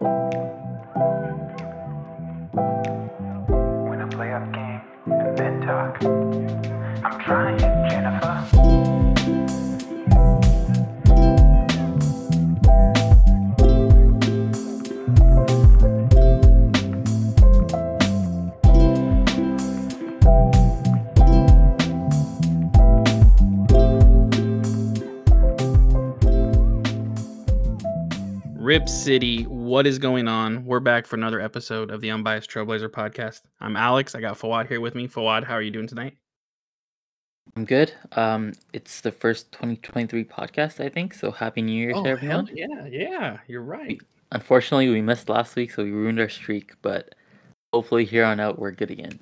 When I play up game and then talk. I'm trying, Jennifer. Rip City, what is going on? We're back for another episode of the Unbiased Trailblazer podcast. I'm Alex. I got Fawad here with me. Fawad, how are you doing tonight? I'm good. Um, it's the first 2023 podcast, I think. So happy New Year to everyone. Oh, yeah, yeah, you're right. Unfortunately, we missed last week, so we ruined our streak. But hopefully, here on out, we're good again.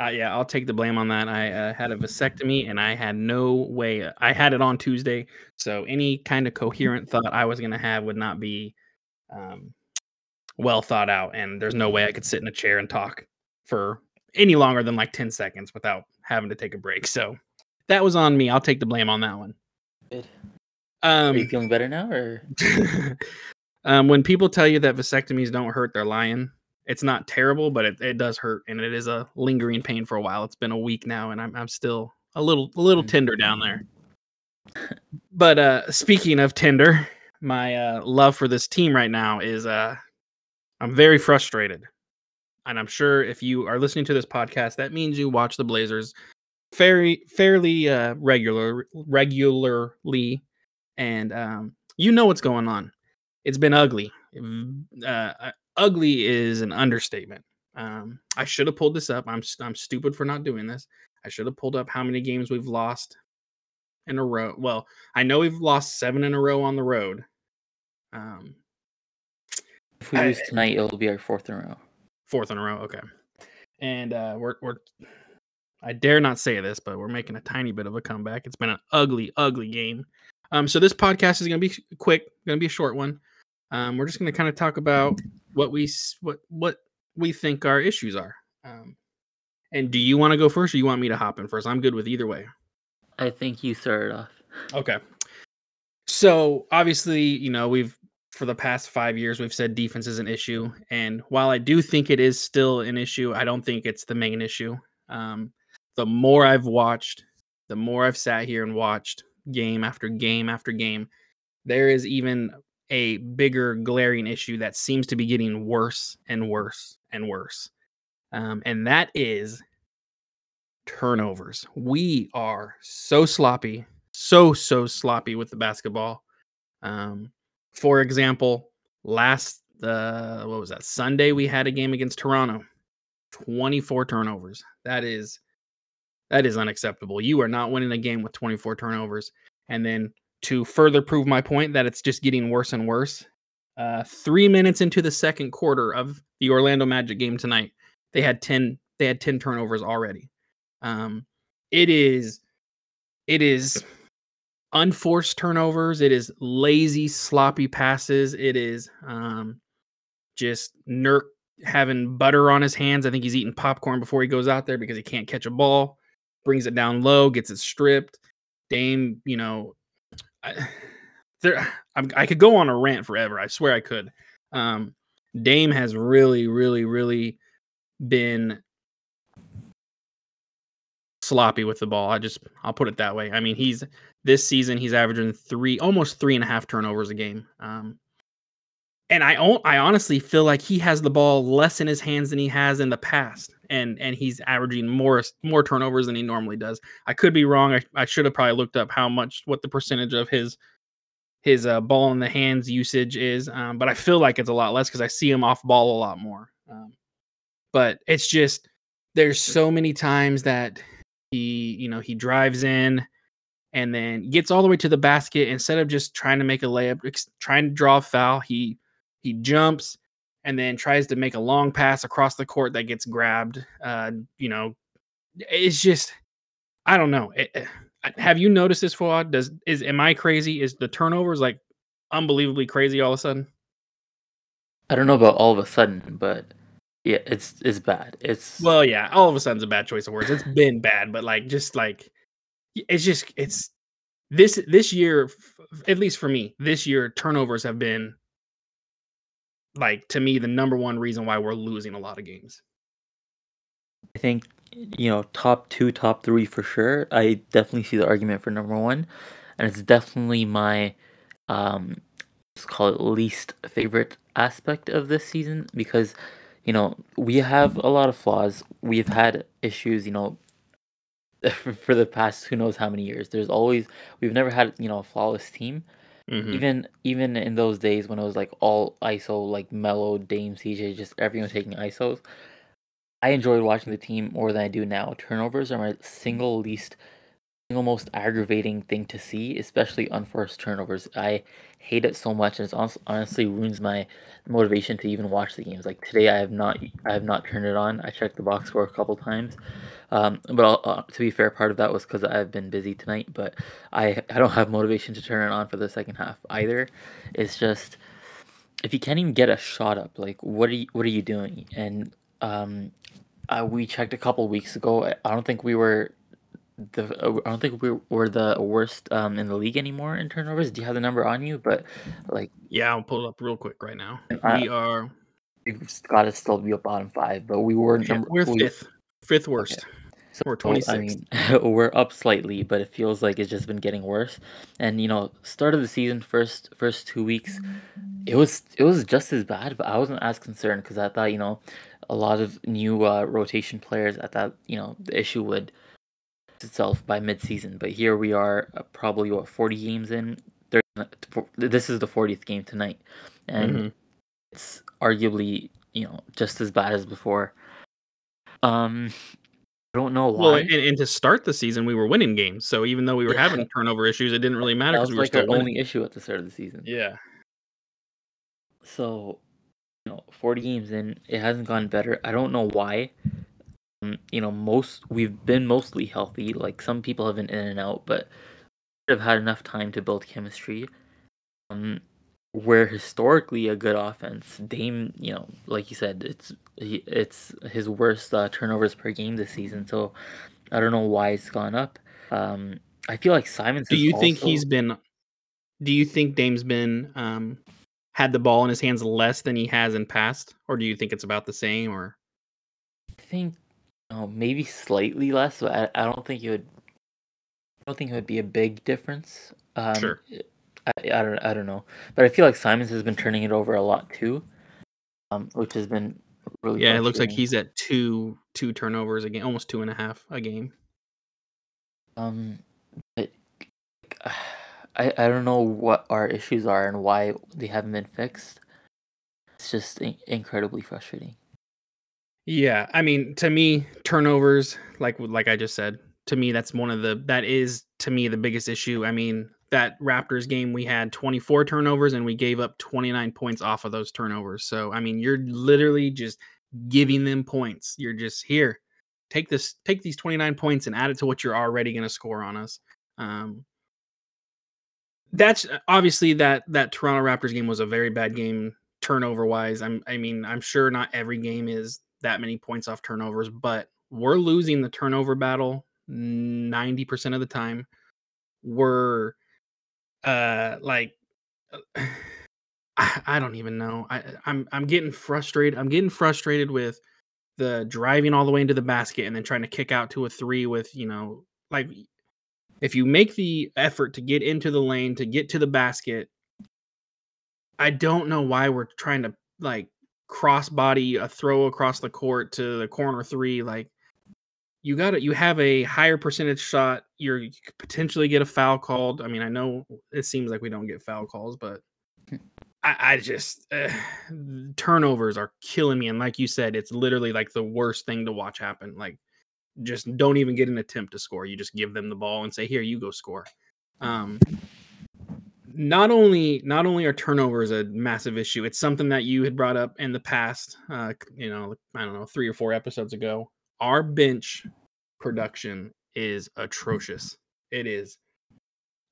Uh, yeah, I'll take the blame on that. I uh, had a vasectomy and I had no way. I had it on Tuesday, so any kind of coherent thought I was going to have would not be um, well thought out. And there's no way I could sit in a chair and talk for any longer than like 10 seconds without having to take a break. So that was on me. I'll take the blame on that one. Good. Are you Um, feeling better now, or um, when people tell you that vasectomies don't hurt, they're lying. It's not terrible, but it, it does hurt, and it is a lingering pain for a while. It's been a week now, and I'm I'm still a little a little tender down there. But uh, speaking of tender, my uh, love for this team right now is uh, I'm very frustrated, and I'm sure if you are listening to this podcast, that means you watch the Blazers very fairly uh, regular regularly, and um, you know what's going on. It's been ugly. Uh, uh, ugly is an understatement. Um, I should have pulled this up. I'm I'm stupid for not doing this. I should have pulled up how many games we've lost in a row. Well, I know we've lost seven in a row on the road. Um, if we I- lose tonight, it'll be our fourth in a row. fourth in a row. Okay, and uh, we're we're. I dare not say this, but we're making a tiny bit of a comeback. It's been an ugly, ugly game. Um, so this podcast is going to be quick, going to be a short one. Um, we're just going to kind of talk about what we what what we think our issues are. Um, and do you want to go first, or you want me to hop in first? I'm good with either way. I think you started off. Okay. So obviously, you know, we've for the past five years we've said defense is an issue, and while I do think it is still an issue, I don't think it's the main issue. Um, the more I've watched, the more I've sat here and watched game after game after game, there is even a bigger glaring issue that seems to be getting worse and worse and worse. Um, and that is turnovers. We are so sloppy, so so sloppy with the basketball. Um, for example, last uh, what was that Sunday? We had a game against Toronto, twenty four turnovers. That is that is unacceptable. You are not winning a game with twenty four turnovers. And then to further prove my point that it's just getting worse and worse, uh, three minutes into the second quarter of the Orlando Magic game tonight, they had ten they had ten turnovers already. Um, it is it is unforced turnovers. It is lazy, sloppy passes. It is um, just Nurk having butter on his hands. I think he's eating popcorn before he goes out there because he can't catch a ball. Brings it down low, gets it stripped. Dame, you know, I, there. I'm, I could go on a rant forever. I swear I could. Um, Dame has really, really, really been sloppy with the ball. I just I'll put it that way. I mean, he's this season he's averaging three, almost three and a half turnovers a game. Um, and I honestly feel like he has the ball less in his hands than he has in the past, and and he's averaging more more turnovers than he normally does. I could be wrong. I, I should have probably looked up how much what the percentage of his his uh, ball in the hands usage is, um, but I feel like it's a lot less because I see him off ball a lot more. Um, but it's just there's so many times that he you know he drives in and then gets all the way to the basket instead of just trying to make a layup trying to draw a foul he he jumps and then tries to make a long pass across the court that gets grabbed uh you know it's just i don't know It- it- have you noticed this Fuad? does is am i crazy is the turnovers like unbelievably crazy all of a sudden I don't know about all of a sudden, but yeah, it's it's bad. It's Well, yeah, all of a sudden's a bad choice of words. It's been bad, but like just like it's just it's this this year at least for me, this year turnovers have been like to me the number one reason why we're losing a lot of games. I think you know top two, top three for sure. I definitely see the argument for number one, and it's definitely my um, let's call it least favorite aspect of this season because you know we have a lot of flaws. We've had issues. You know. For the past who knows how many years, there's always we've never had you know a flawless team, Mhm. even even in those days when it was like all ISO, like Melo, Dame, CJ, just everyone taking ISOs. I enjoyed watching the team more than I do now. Turnovers are my single least, single most aggravating thing to see, especially unforced turnovers. I hate it so much, and it's honest, honestly ruins my motivation to even watch the games. Like today, I have not, I have not turned it on. I checked the box score a couple times, um, but uh, to be fair, part of that was because I've been busy tonight. But I, I don't have motivation to turn it on for the second half either. It's just if you can't even get a shot up, like what are you, what are you doing? And um, uh, we checked a couple weeks ago. I don't think we were the. uh, I don't think we were the worst um, in the league anymore in turnovers. Do you have the number on you? But like Yeah, I'll pull it up real quick right now. I- We are we've got to still be a bottom five, but we were yeah, number. we're fifth, fifth worst. So We're I mean, we're up slightly, but it feels like it's just been getting worse. And you know, start of the season, first first two weeks, it was it was just as bad, but I wasn't as concerned because I thought you know, a lot of new uh, rotation players. I thought you know the issue would itself by mid season, but here we are, uh, probably what forty games in. They're, this is the fortieth game tonight, and Mhm. it's arguably you know just as bad as before. Um, I don't know why. Well, and, and to start the season, we were winning games. So even though we were Yeah. having turnover issues, it didn't really matter because we were like still only issue at the start of the season. Yeah. So, you know, 40 games in, it hasn't gone better. I don't know why. You know, most we've been mostly healthy. Like some people have been in and out, but have had enough time to build chemistry. Um, we're historically a good offense. Dame, you know, like you said, it's he, it's his worst uh, turnovers per game this season. So I don't know why it's gone up. Um, I feel like Simons. Do you think also- he's been? Do you think Dame's been um, had the ball in his hands less than he has in past, or do you think it's about the same? Or I think oh, maybe slightly less, but I, I don't think it would. I don't think it would be a big difference. Um, Sure. I, I don't I don't know, but I feel like Simons has been turning it over a lot too, um, which has been really. yeah, it looks like he's at two two turnovers a game, almost two and a half a game. Um, but I I don't know what our issues are and why they haven't been fixed. It's just in- incredibly frustrating. Yeah, I mean, to me, turnovers, like like I just said, to me that's one of the that is to me the biggest issue. I mean, that Raptors game we had 24 turnovers and we gave up 29 points off of those turnovers. So, I mean, you're literally just giving them points. You're just here. Take this take these 29 points and add it to what you're already going to score on us. Um that's obviously that that Toronto Raptors game was a very bad game turnover wise. I'm I mean, I'm sure not every game is that many points off turnovers, but we're losing the turnover battle 90% of the time. We're uh like I, I don't even know. I I'm I'm getting frustrated. I'm getting frustrated with the driving all the way into the basket and then trying to kick out to a three with, you know, like if you make the effort to get into the lane to get to the basket, I don't know why we're trying to like crossbody a throw across the court to the corner three. Like you got to you have a higher percentage shot. You're you could potentially get a foul called. I mean, I know it seems like we don't get foul calls, but I, I just uh, turnovers are killing me. And like you said, it's literally like the worst thing to watch happen. Like just don't even get an attempt to score. You just give them the ball and say, "Here, you go score." Um, not only not only are turnovers a massive issue, it's something that you had brought up in the past. Uh, you know, I don't know, three or four episodes ago. Our bench production is atrocious. It is,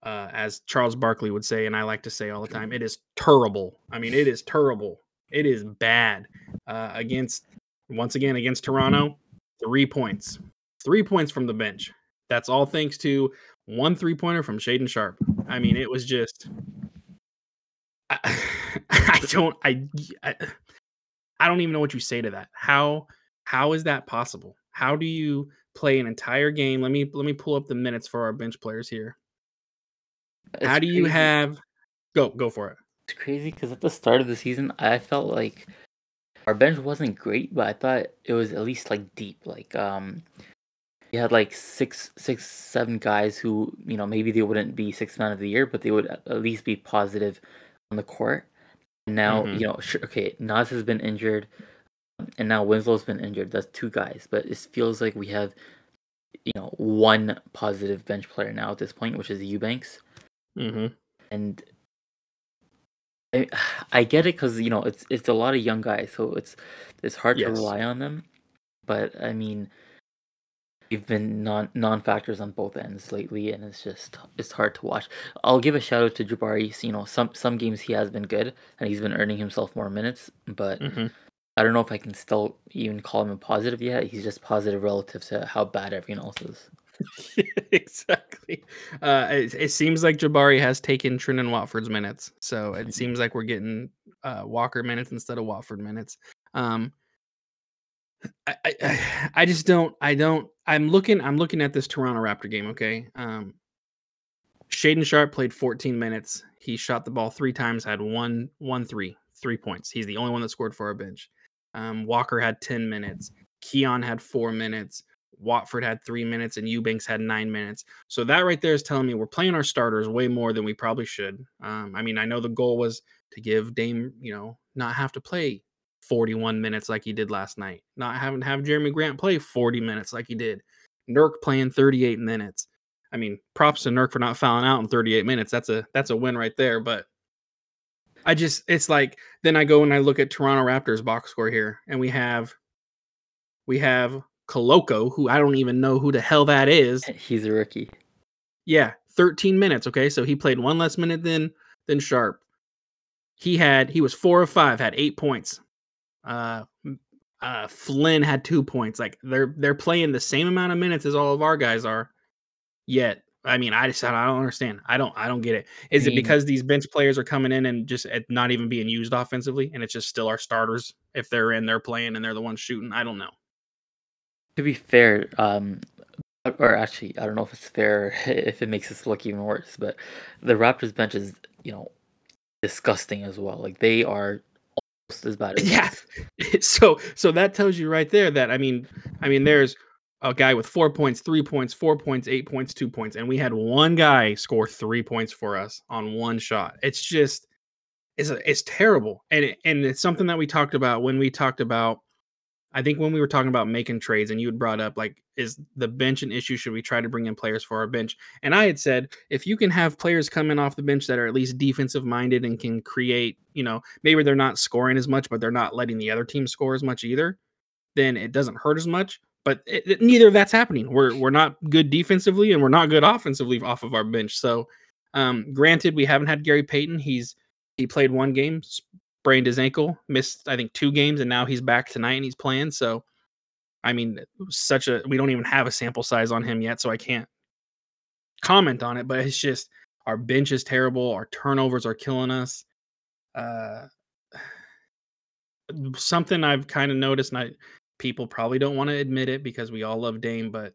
uh, as Charles Barkley would say, and I like to say all the time, it is terrible. I mean, it is terrible. It is bad. Uh, against once again against Toronto, three points, three points from the bench. That's all thanks to one three pointer from Shaedon Sharpe. I mean, it was just. I, I don't I, I I don't even know what you say to that. How how is that possible? How do you play an entire game? Let me let me pull up the minutes for our bench players here. how It's do you crazy. have go go for it. It's crazy because at the start of the season, I felt like our bench wasn't great, but I thought it was at least like deep. Like um, we had like six, six, seven guys who you know maybe they wouldn't be six man of the year, but they would at least be positive on the court. And now Mhm. you know, sure, okay, Nas has been injured, and now Winslow's been injured. That's two guys, but it feels like we have you know one positive bench player now at this point, which is Eubanks hmm and I, I get it because you know it's it's a lot of young guys, so it's it's hard to rely on them. But I mean, we've been non non factors on both ends lately, and it's just it's hard to watch. I'll give a shout out to Jabari. You know, some some games he has been good, and he's been earning himself more minutes. But hmm I don't know if I can still even call him a positive yet. He's just positive relative to how bad everyone else is. exactly. Uh, it, it seems like Jabari has taken Trendon Watford's minutes, so it Mhm. seems like we're getting uh, Walker minutes instead of Watford minutes. Um, I, I- I just don't I don't I'm looking I'm looking at this Toronto Raptor game. Okay, um, Shaedon Sharpe played 14 minutes. He shot the ball three times, had one one three three points. He's the only one that scored for our bench. Um, Walker had 10 minutes. Keon had four minutes. Watford had three minutes, and Eubanks had nine minutes. So that right there is telling me we're playing our starters way more than we probably should. Um, I mean, I know the goal was to give Dame, you know, not have to play 41 minutes like he did last night, not having to have Jerami Grant play 40 minutes like he did. Nurk playing 38 minutes. I mean, props to Nurk for not fouling out in 38 minutes. That's a that's a win right there. But I just it's like then I go and I look at Toronto Raptors box score here, and we have we have Koloko, who I don't even know who the hell that is. Eh, he's a rookie. Yeah, 13 minutes. Okay, so he played one less minute than than Sharpe. He had he was four of five, had eight points. Uh, uh, Flynn had two points. Like they're they're playing the same amount of minutes as all of our guys are. Yet, I mean, I just I don't understand. I don't I don't get it. Is it mean- because these bench players are coming in and just not even being used offensively, and it's just still our starters? If they're in, they're playing, and they're the ones shooting. I don't know. To be fair, um, or actually, I don't know if it's fair if it makes us look even worse, but the Raptors bench is, you know, disgusting as well. Like they are almost as bad as Yeah. so so that tells you right there that I mean I mean there's a guy with four points, three points, four points, eight points, two points, and we had one guy score three points for us on one shot. It's just it's it's terrible, and it, and it's something that we talked about when we talked about. I think when we were talking about making trades, and you had brought up like, is the bench an issue? Should we try to bring in players for our bench? And I had said, if you can have players come in off the bench that are at least defensive minded and can create, you know, maybe they're not scoring as much, but they're not letting the other team score as much either, then it doesn't hurt as much. But it, it- neither of that's happening. We're we're not good defensively and we're not good offensively off of our bench. So, um, granted, we haven't had Gary Payton. He's he played one game, sprained his ankle, missed I think two games, and now he's back tonight and he's playing. So, I mean, such a we don't even have a sample size on him yet, so I can't comment on it. But it's just our bench is terrible. Our turnovers are killing us. Uh, something I've kind of noticed, and I people probably don't want to admit it because we all love Dame, but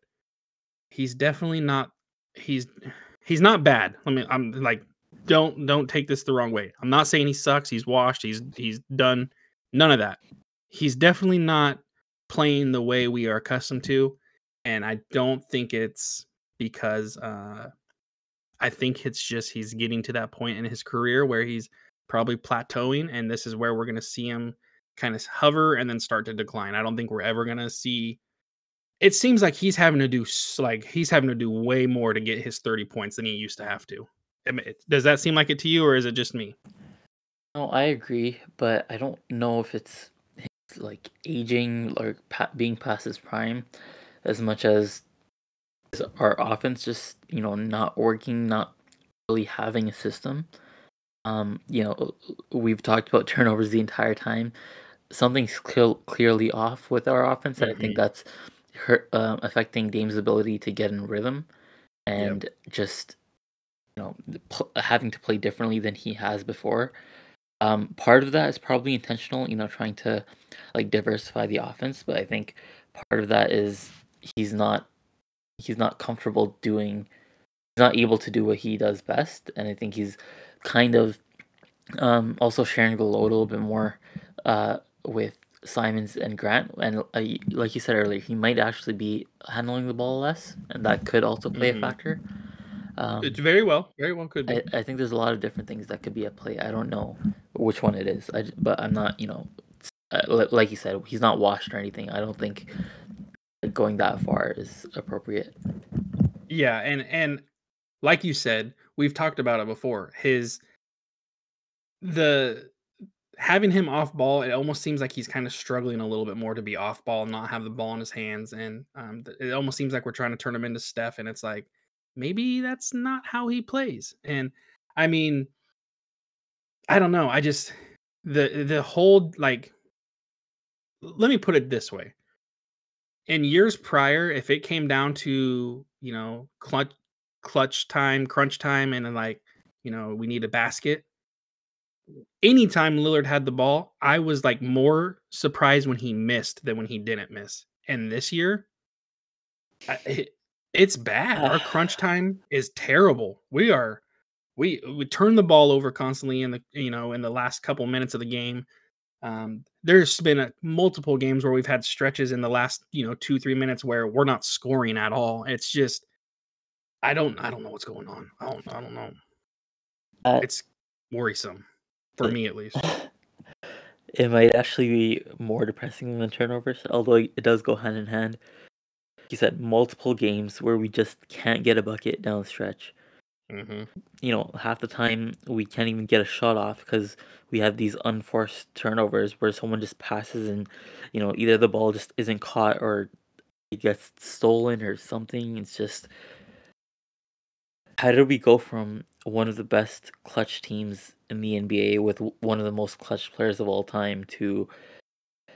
he's definitely not. He's he's not bad. I mean, I'm like, don't don't take this the wrong way. I'm not saying he sucks. He's washed. He's he's done. None of that. He's definitely not playing the way we are accustomed to, and I don't think it's because uh, I think it's just he's getting to that point in his career where he's probably plateauing, and this is where we're going to see him kind of hover and then start to decline. I don't think we're ever going to see. It seems like he's having to do like he's having to do way more to get his 30 points than he used to have to. I mean, it- Does that seem like it to you, or is it just me? No, I agree, but I don't know if it's like aging or being past his prime as much as our offense just you know not working, not really having a system. Um, you know, we've talked about turnovers the entire time. Something's clear, clearly off with our offense, and I think Mhm. that's hurt, um, affecting Dame's ability to get in rhythm and just you know pl- having to play differently than he has before. Um, part of that is probably intentional, you know, trying to like diversify the offense, but I think part of that is he's not he's not comfortable doing he's not able to do what he does best and I think he's kind of um also sharing the load a little bit more uh with Simons and Grant and uh, like you said earlier, he might actually be handling the ball less and that could also play Mhm. a factor. Um, It's very well, very well could be. I, I think there's a lot of different things that could be at play. I don't know which one it is, I but I'm not, you know, uh, like you said, he's not washed or anything. I don't think going that far is appropriate. Yeah, and and like you said, we've talked about it before. His the having him off ball, it almost seems like he's kind of struggling a little bit more to be off ball, and not have the ball in his hands, and um, it almost seems like we're trying to turn him into Steph, and it's like maybe that's not how he plays. And I mean, I don't know. I just the the whole like let me put it this way. In years prior, if it came down to, you know, clutch clutch time, crunch time, and like, you know, we need a basket. Anytime Lillard had the ball, I was like more surprised when he missed than when he didn't miss. And this year, I, it's bad. Our crunch time is terrible. We are we we turn the ball over constantly in the you know in the last couple minutes of the game. Um, there's been a, multiple games where we've had stretches in the last you know two three minutes where we're not scoring at all. It's just I don't I don't know what's going on. I don't I don't know. Uh, It's worrisome for me at least. It might actually be more depressing than the turnovers, although it does go hand in hand. You said multiple games where we just can't get a bucket down the stretch. hmm you know, half the time we can't even get a shot off because we have these unforced turnovers where someone just passes and, you know, either the ball just isn't caught or it gets stolen or something. It's just how did we go from one of the best clutch teams in the NBA with one of the most clutch players of all time to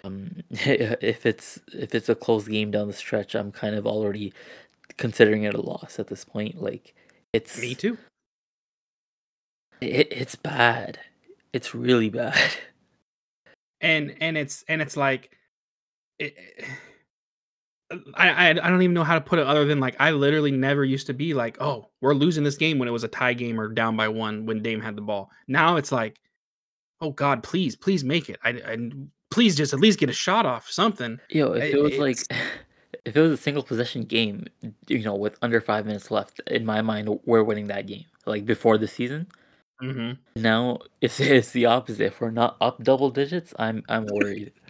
um if it's if it's a close game down the stretch, I'm kind of already considering it a loss at this point. Like it's Me too. it, it's bad. It's really bad. and and it's and it's like it, I, I I don't even know how to put it other than like I literally never used to be like oh we're losing this game when it was a tie game or down by one when Dame had the ball. Now it's like oh God please please make it I, I please just at least get a shot off something. Yo, if It- was like if it was a single possession game, you know, with under five minutes left, in my mind, we're winning that game. Like before the season. Mhm. Now it's it's the opposite. If we're not up double digits, I'm I'm worried.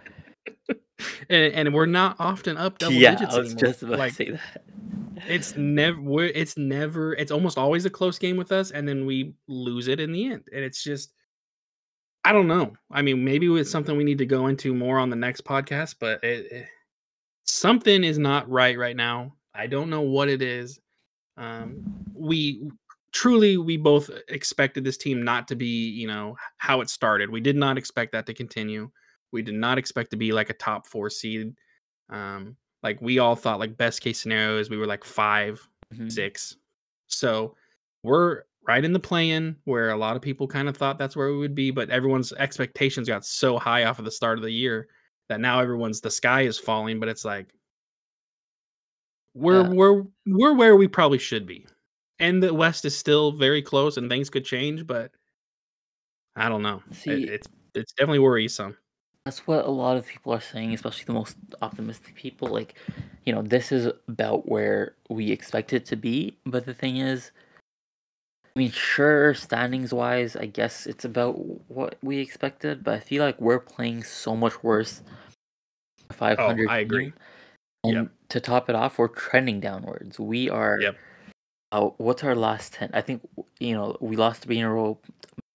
And, and we're not often up double yeah, digits I was anymore. just about like to say that. it's never it's never it's almost always a close game with us and then we lose it in the end and it's just i don't know. I mean maybe it's something we need to go into more on the next podcast but it, it- something is not right right now. I don't know what it is. Um we truly we both expected this team not to be you know how it started. We did not expect that to continue. We did not expect to be like a top four seed. Um like we all thought like best case scenario is we were like five Mhm. six. So we're right in the play-in where a lot of people kind of thought that's where we would be but everyone's expectations got so high off of the start of the year that now everyone's the sky is falling but it's like we're Yeah. we're we're where we probably should be and the west is still very close and things could change but i don't know It- See- it's it's definitely worrisome That's what a lot of people are saying, especially the most optimistic people. Like, you know, this is about where we expect it to be. But the thing is, I mean, sure, standings wise, I guess it's about what we expected. But I feel like we're playing so much worse. Five hundred. Oh, I agree. And Yep. to top it off, we're trending downwards. We are. Yep. Uh, what's our last ten? I think you know we lost three in a row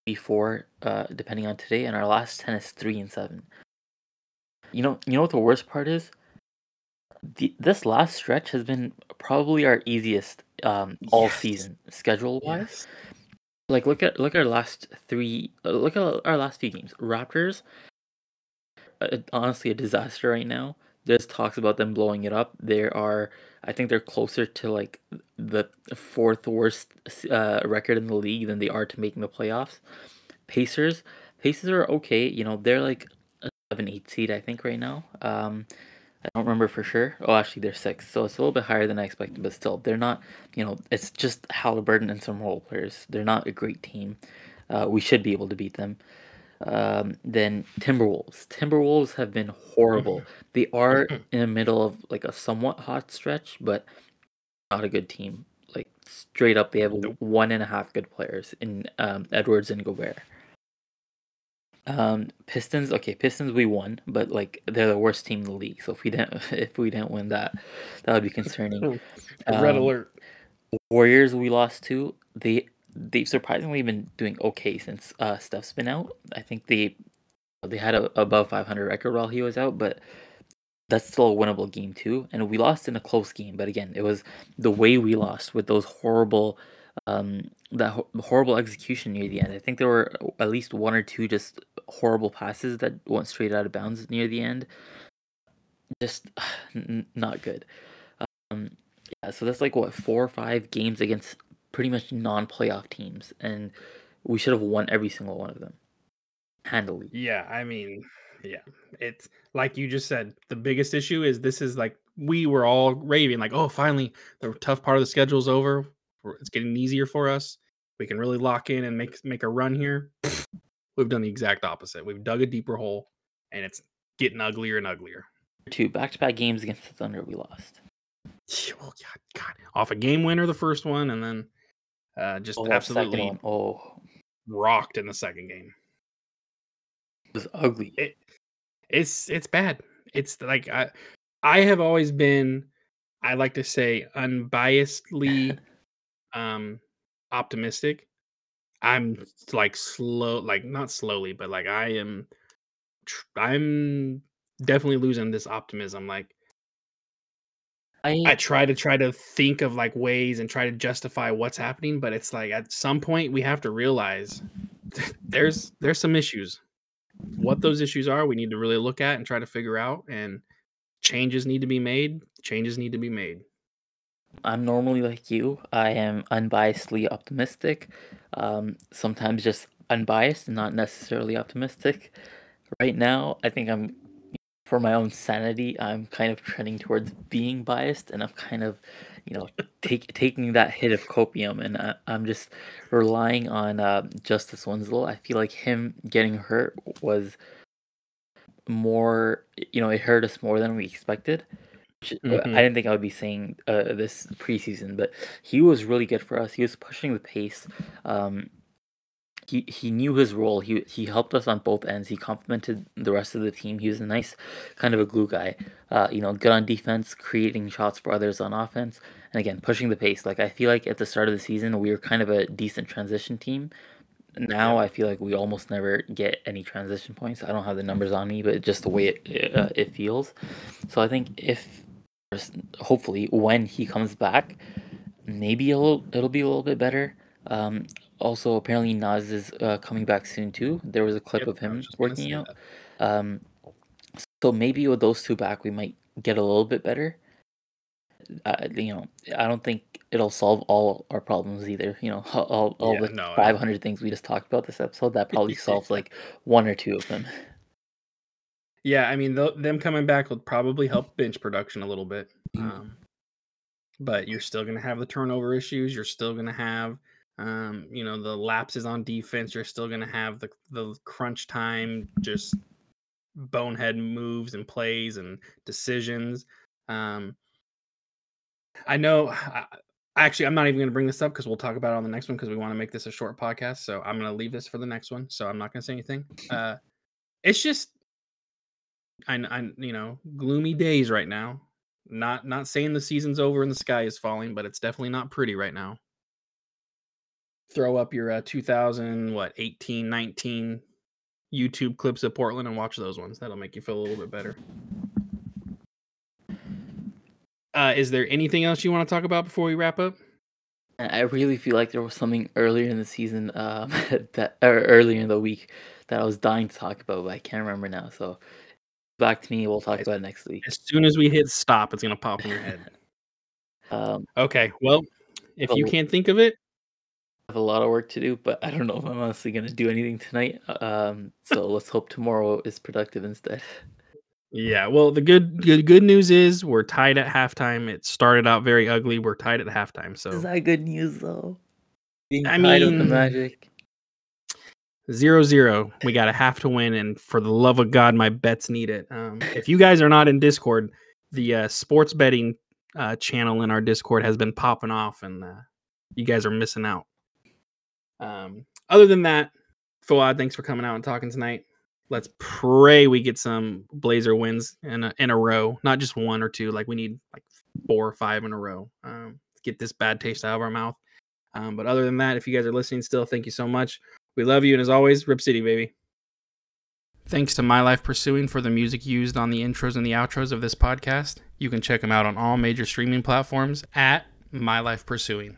before, uh, depending on today, and our last ten is three and seven. You know, you know what the worst part is? The, this last stretch has been probably our easiest um, all Yes. season schedule wise. yes Like look at look at our last three. Uh, look at our last few games. Raptors. Uh, honestly, a disaster right now. There's talks about them blowing it up. There are, I think they're closer to like the fourth worst uh, record in the league than they are to making the playoffs. Pacers, Pacers are okay. You know, they're like a seven, eight seed, I think, right now. Um, I don't remember for sure. Oh, actually, they're six, so it's a little bit higher than I expected. But still, they're not. You know, it's just Halliburton and some role players. They're not a great team. Uh, we should be able to beat them. Um, then Timberwolves. Timberwolves have been horrible. They are in the middle of like a somewhat hot stretch, but not a good team. Like straight up, they have Nope. one and a half good players in um, Edwards and Gobert. Um, Pistons. Okay, Pistons. We won, but like they're the worst team in the league. So if we didn't, if we didn't win that, that would be concerning. Red Um, alert. Warriors we lost to. They they've surprisingly been doing okay since uh Steph's been out. I think they they had a above 500 record while he was out, but that's still a winnable game too. And we lost in a close game, but again, it was the way we lost with those horrible um that ho- horrible execution near the end. I think there were at least one or two just horrible passes that went straight out of bounds near the end. Just n- not good. Um, yeah, so that's like what four or five games against pretty much non-playoff teams, and we should have won every single one of them handily. Yeah, I mean, yeah, it's like you just said. The biggest issue is this is like we were all raving, like, oh, finally, the tough part of the schedule's over. It's getting easier for us. We can really lock in and make make a run here. We've done the exact opposite. We've dug a deeper hole, and it's getting uglier and uglier. Two back-to-back games against the Thunder, we lost. Oh God, God, off a game winner the first one, and then uh, just Oh, absolutely oh rocked in the second game. it was ugly. it it's it's bad. It's like I I have always been I like to say unbiasedly um optimistic. I'm like slow like not slowly but like I am I'm definitely losing this optimism like I I try to try to think of like ways and try to justify what's happening but it's like at some point we have to realize there's there's some issues what those issues are we need to really look at and try to figure out and changes need to be made changes need to be made I'm normally like you. I am unbiasedly optimistic. Um, sometimes just unbiased and not necessarily optimistic. Right now, I think I'm, for my own sanity, I'm kind of trending towards being biased, and I'm kind of, you know, take, taking that hit of copium, and I, I'm just relying on uh, Justice Winslow. I feel like him getting hurt was more, you know, it hurt us more than we expected. Uh, Mhm. I didn't think I would be saying uh, this preseason, but he was really good for us. He was pushing the pace. Um, he he knew his role. He he helped us on both ends. He complemented the rest of the team. He was a nice kind of a glue guy. Uh, you know, good on defense, creating shots for others on offense, and again pushing the pace. Like I feel like at the start of the season we were kind of a decent transition team. Now Yeah. I feel like we almost never get any transition points. I don't have the numbers on me, but just the way it uh, it feels. So I think if hopefully when he comes back, maybe it'll it'll be a little bit better. Um, also, apparently Nas is uh, coming back soon too. There was a clip Yep, of him working out. Um, so maybe with those two back, we might get a little bit better. Uh, you know, I don't think it'll solve all our problems either. You know, all, all Yeah, the no, no. 500 things we just talked about this episode, that probably solves like one or two of them. Yeah i mean th- them coming back will probably help bench production a little bit Mm. um, but you're still going to have the turnover issues you're still going to have um, you know the lapses on defense you're still going to have the the crunch time just bonehead moves and plays and decisions um, i know I, actually i'm not even going to bring this up because we'll talk about it on the next one because we want to make this a short podcast so i'm going to leave this for the next one so i'm not going to say anything uh, it's just I, I you know gloomy days right now. Not not saying the season's over and the sky is falling but it's definitely not pretty right now. Throw up your uh, 2000 what 18 19 youtube clips of portland and watch those ones. That'll make you feel a little bit better. Uh, is there anything else you want to talk about before we wrap up? I really feel like there was something earlier in the season, um, that or earlier in the week that I was dying to talk about, but I can't remember now. So back to me. We'll talk about it next week. as soon as we hit stop it's going to pop in your head Um, okay well if you can't think of it I have a lot of work to do, but I don't know if I'm honestly gonna do anything tonight. Um, so let's hope tomorrow is productive instead. Yeah, well, the good good good news is we're tied at halftime. It started out very ugly. We're tied at halftime. So Is that good news though? Being I with the mean- Magic. Zero zero. We got to have to win, and for the love of God, my bets need it. Um, if you guys are not in Discord, the uh, sports betting uh, channel in our Discord has been popping off, and uh, you guys are missing out. Um, other than that, Fuad, thanks for coming out and talking tonight. Let's pray we get some Blazer wins in a, in a row, not just one or two. Like we need like four or five in a row. Um, get this bad taste out of our mouth. Um, but other than that, if you guys are listening still, thank you so much. We love you, and as always, Rip City, baby. Thanks to My Life Pursuing for the music used on the intros and the outros of this podcast. You can check them out on all major streaming platforms at My Life Pursuing.